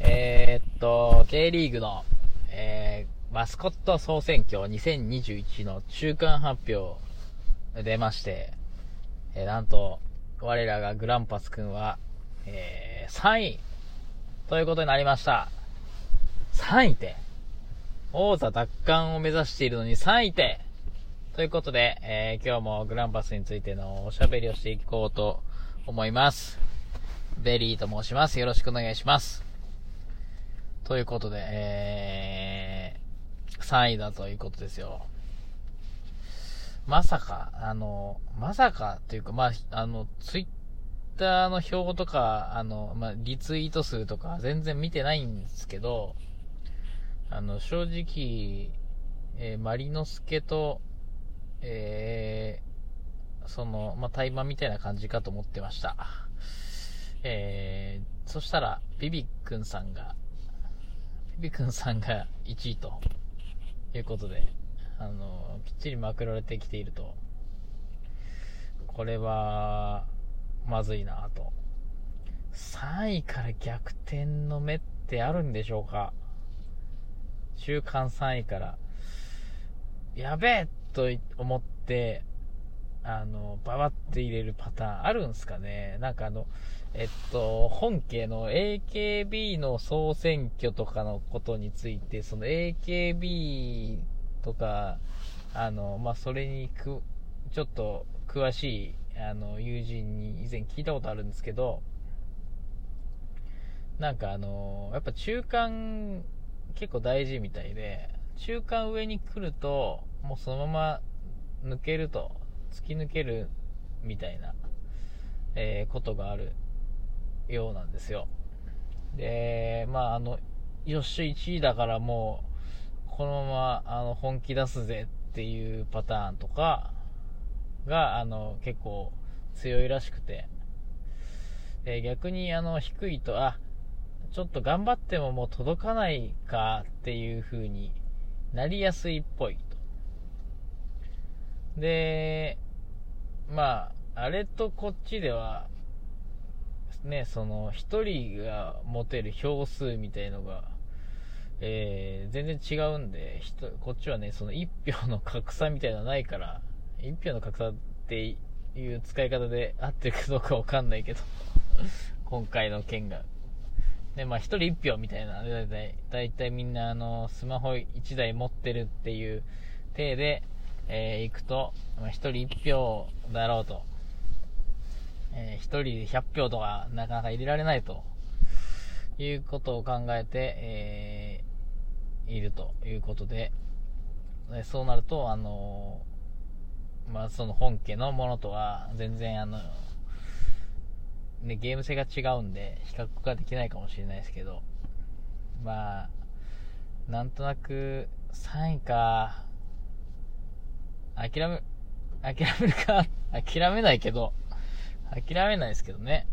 えー、っと、J リーグの、えー、マスコット総選挙2021の中間発表出まして、えー、なんと、我らがグランパス君は、えー、3位ということになりました。3位って、王座奪還を目指しているのに3位って、ということで、えー、今日もグランパスについてのおしゃべりをしていこうと思います。ベリーと申します。よろしくお願いします。ということで、えー、3位だということですよ。まさか、あの、まさかというか、まあ、あの、ツイッターの票とか、あの、まあ、リツイート数とか全然見てないんですけど、あの、正直、えーマリノスケと、えー、その、まあ、対マみたいな感じかと思ってました。えー、そしたら、ビビッくんさんが、ビビくんさんが1位ということで、あの、きっちりまくられてきていると、これは、まずいなと。3位から逆転の目ってあるんでしょうか中間3位から、やべえと思って、あの、ババって入れるパターンあるんすかね？なんかあの、えっと、本家の AKB の総選挙とかのことについて、その AKB とか、あの、まあ、それにく、ちょっと詳しい、あの、友人に以前聞いたことあるんですけど、なんかあの、やっぱ中間結構大事みたいで、中間上に来ると、もうそのまま抜けると、突き抜けるみたいな、えーことがあるようなんですよ。で、まああの、よっしゃ1位だからもう、このままあの本気出すぜっていうパターンとかが、あの、結構強いらしくて、えー逆にあの低いと、あ、ちょっと頑張ってももう届かないかっていう風になりやすいっぽいと。で、まあ、あれとこっちでは、ね、その、一人が持てる票数みたいのが、えー、全然違うんで、こっちはね、その一票の格差みたいなのないから、一票の格差っていう使い方で合ってるかどうかわかんないけど、今回の件が。で、まあ一人一票みたいな、だいたい、だいたいみんなあの、スマホ一台持ってるっていう体で、えー行くと、まあ一人一票だろうと。えー一人で100票とかなかなか入れられないということを考えて、えーいるということで、でそうなると、あのまあ、その本家のものとは全然あの、ね、ゲーム性が違うんで、比較ができないかもしれないですけど、まあ、なんとなく、3位か、諦め、諦めるか、諦めないけど、諦めないですけどね。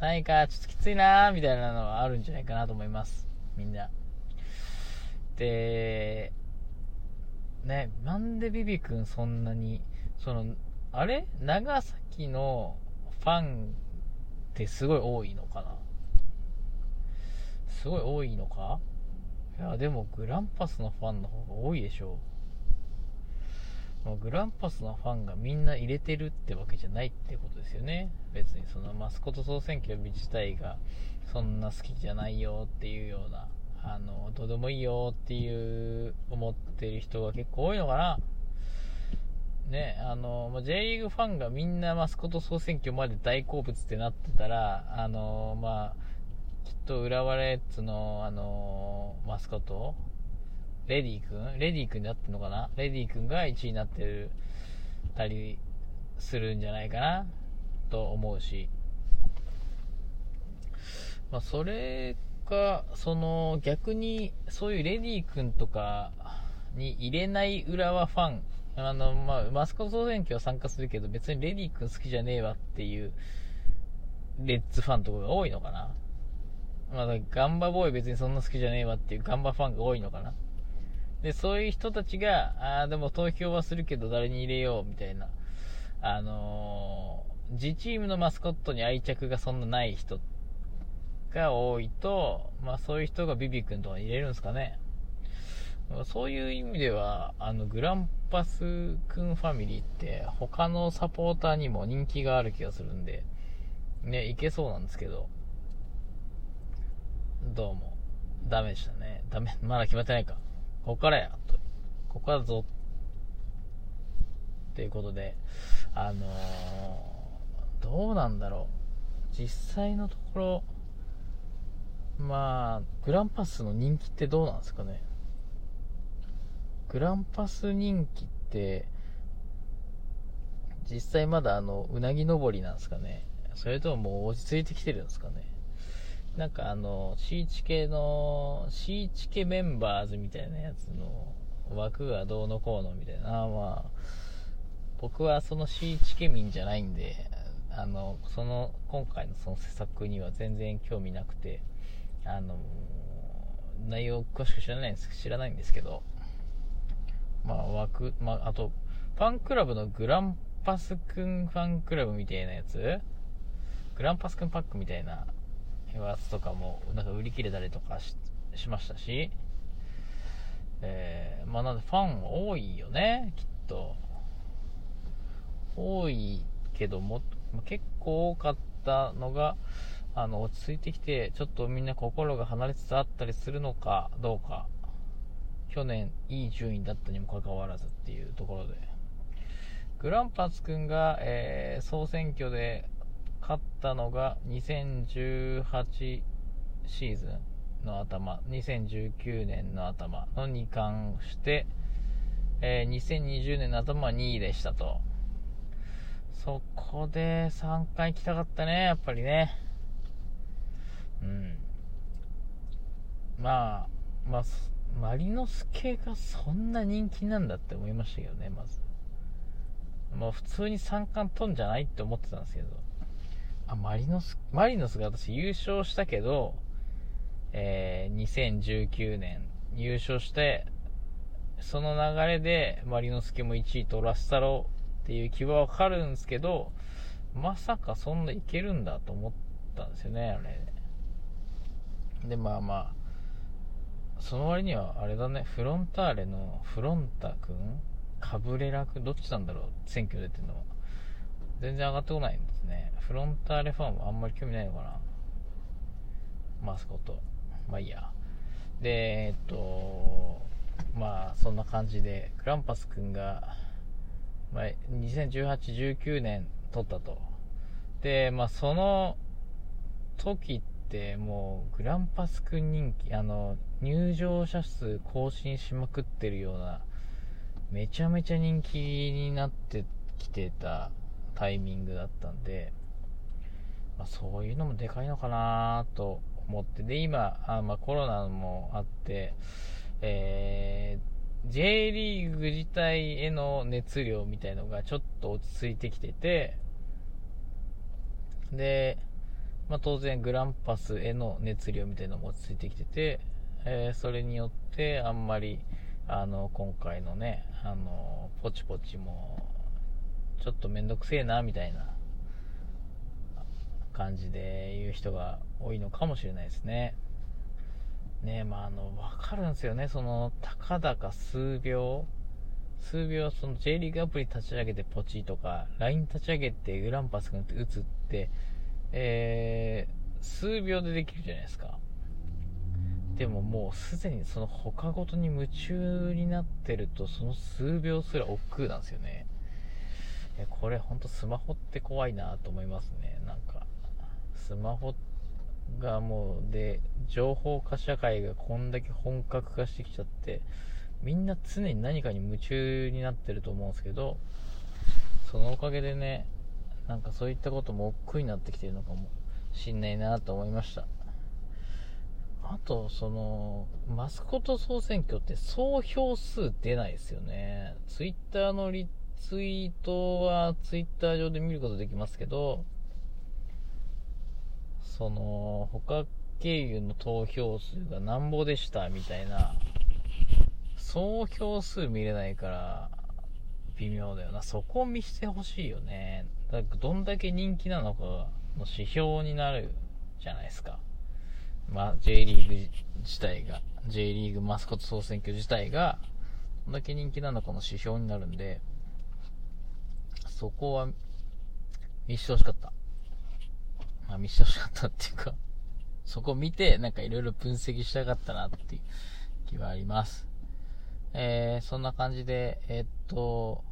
3位か、ちょっときついなーみたいなのはあるんじゃないかなと思います。みんな。で、ね、なんでビビ君そんなに、その、あれ？長崎のファンってすごい多いのかな？すごい多いのか？いや、でもグランパスのファンの方が多いでしょう。グランパスのファンがみんな入れてるってわけじゃないってことですよね。別にそのマスコット総選挙自体がそんな好きじゃないよっていうような、あの、どうでもいいよっていう思ってる人が結構多いのかな。ね、あの、ま J リーグファンがみんなマスコット総選挙まで大好物ってなってたら、あの、まあ、きっと浦和レッズの、あの、マスコットレディ君？レディ君になってんのかな？レディ君が1位になってる、たりするんじゃないかな？と思うし。まあ、それか、その、逆に、そういうレディ君とかに入れない浦和ファン、あの、まあ、マスコット総選挙は参加するけど、別にレディ君好きじゃねえわっていう、レッツファンとかが多いのかな？まあ、ガンバボーイ別にそんな好きじゃねえわっていうガンバファンが多いのかな？で、そういう人たちが、あ、でも投票はするけど誰に入れようみたいな、あのー自チームのマスコットに愛着がそんなない人が多いと、まあそういう人がビビ君とか入れるんですかね。そういう意味では、あの、グランパス君ファミリーって他のサポーターにも人気がある気がするんで、ね、いけそうなんですけど、どうも、ダメでしたね。ダメ、まだ決まってないか。ここからや、と。ここからぞ。っていうことで、あのー、どうなんだろう。実際のところ、まあ、グランパスの人気ってどうなんですかね。グランパス人気って、実際まだあの、うなぎ登りなんですかね。それとももう落ち着いてきてるんですかね。なんかあの、シーチ系の、シーチ系メンバーズみたいなやつの枠がどうのこうのみたいな。まあ、僕はそのシーチケ民じゃないんで、あの、その、今回のその施策には全然興味なくて、あの、内容詳しく知らないんです、知らないんですけど、まあ、枠、まあ、あと、ファンクラブのグランパスくんファンクラブみたいなやつ？グランパスくんパックみたいなやつとかも、なんか売り切れたりとかしましたし、えー、まあなんでファン多いよね、きっと。多いけども、結構多かったのが、あの、落ち着いてきて、ちょっとみんな心が離れつつあったりするのかどうか。去年いい順位だったにもかかわらずっていうところで。グランパス君が、えー、総選挙で勝ったのが2018シーズンの頭、2019年の頭の2冠して、えー、2020年の頭は2位でしたと。そこで3回行きたかったね、やっぱりね。うん。まあ、まあ、マリノス系がそんな人気なんだって思いましたけどね、まず。もう普通に三冠取んじゃないって思ってたんですけど。あ、マリノス、マリノスが私優勝したけど、えー、2019年優勝して、その流れでマリノス系も1位取らせたろうっていう気はわかるんですけど、まさかそんないけるんだと思ったんですよね、あれ。で、まあまあ、その割にはあれだね、フロンターレのフロンタ君？カブレラ君？どっちなんだろう選挙出てるのは。全然上がってこないんですね。フロンターレファンはあんまり興味ないのかなマスコット。まあいいや。で、えっと、まあそんな感じで、グランパス君が、まあ、2018、19年取ったと。で、まあその時ってもうグランパス君人気、あの、入場者数更新しまくってるような、めちゃめちゃ人気になってきてたタイミングだったんで、まあ、そういうのもでかいのかなと思って、で、今、あまあ、コロナもあって、えー、J リーグ自体への熱量みたいのがちょっと落ち着いてきてて、で、まあ、当然グランパスへの熱量みたいのも落ち着いてきてて、えー、それによってあんまり、あの、今回のね、あの、ポチポチもちょっとめんどくせえな、みたいな感じで言う人が多いのかもしれないですね。ねまあ、あの、わかるんですよね。その、たかだか数秒、数秒、その J リーグアプリ立ち上げてポチとか、LINE 立ち上げてグランパス君って打つって、えー、数秒でできるじゃないですか。でももうすでにその他ごとに夢中になってると、その数秒すら億劫なんですよね。えこれほんとスマホって怖いなと思いますね。なんか、スマホがもう、で、情報化社会がこんだけ本格化してきちゃって、みんな常に何かに夢中になってると思うんですけど、そのおかげでね、なんかそういったことも億劫になってきてるのかもしんないなと思いました。あと、その、マスコット総選挙って総票数出ないですよね。ツイッターのリツイートはツイッター上で見ることできますけど、その、他経由の投票数がなんぼでしたみたいな、総票数見れないから、微妙だよな。そこを見せてほしいよね。だどんだけ人気なのかの指標になるじゃないですか。まあ、J リーグ自体が、J リーグマスコット総選挙自体が、どんだけ人気なのかの指標になるんで、そこは、見してほしかった。まあ、見してほしかったっていうか、そこ見て、なんかいろいろ分析したかったなっていう気はあります。えー、そんな感じで、えー、っと、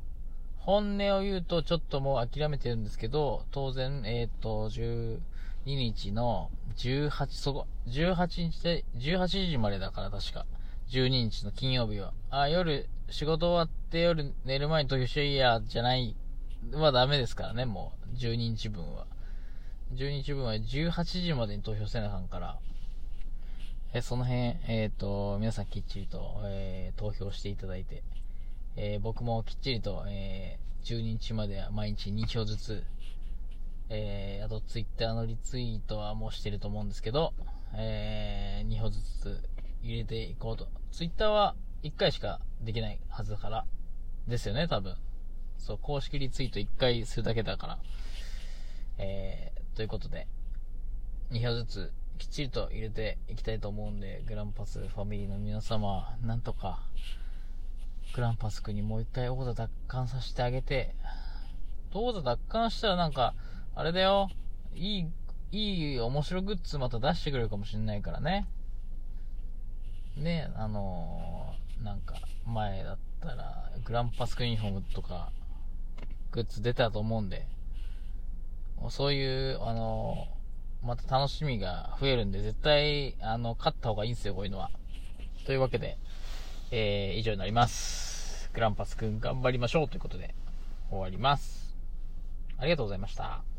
本音を言うとちょっともう諦めてるんですけど、当然、えっ、と、12日の18、そこ、18日で、18時までだから確か。12日の金曜日は。あ、夜、仕事終わって夜寝る前に投票していいや、じゃないはダメですからね、もう。12日分は。12日分は18時までに投票せなあかんから。え、その辺、えっ、ー、と、皆さんきっちりと、えー、投票していただいて。えー、僕もきっちりと、えー、12日までは毎日2票ずつ、えー、あとツイッターのリツイートはもうしてると思うんですけど、えー、2票ずつ入れていこうと。ツイッターは1回しかできないはずだから、ですよね、多分。そう、公式リツイート1回するだけだから。えー、ということで、2票ずつきっちりと入れていきたいと思うんで、グランパスファミリーの皆様、なんとか、クランパス君にもう一回王座奪還させてあげて、王座奪還したらなんか、あれだよ、いい、いい面白グッズまた出してくれるかもしんないからね。ね、あのー、なんか、前だったら、グランパスクユニフォームとか、グッズ出たと思うんで、そういう、あの、また楽しみが増えるんで、絶対、あの、勝った方がいいんですよ、こういうのは。というわけで、えー、以上になります。グランパスくん頑張りましょうということで終わります。ありがとうございました。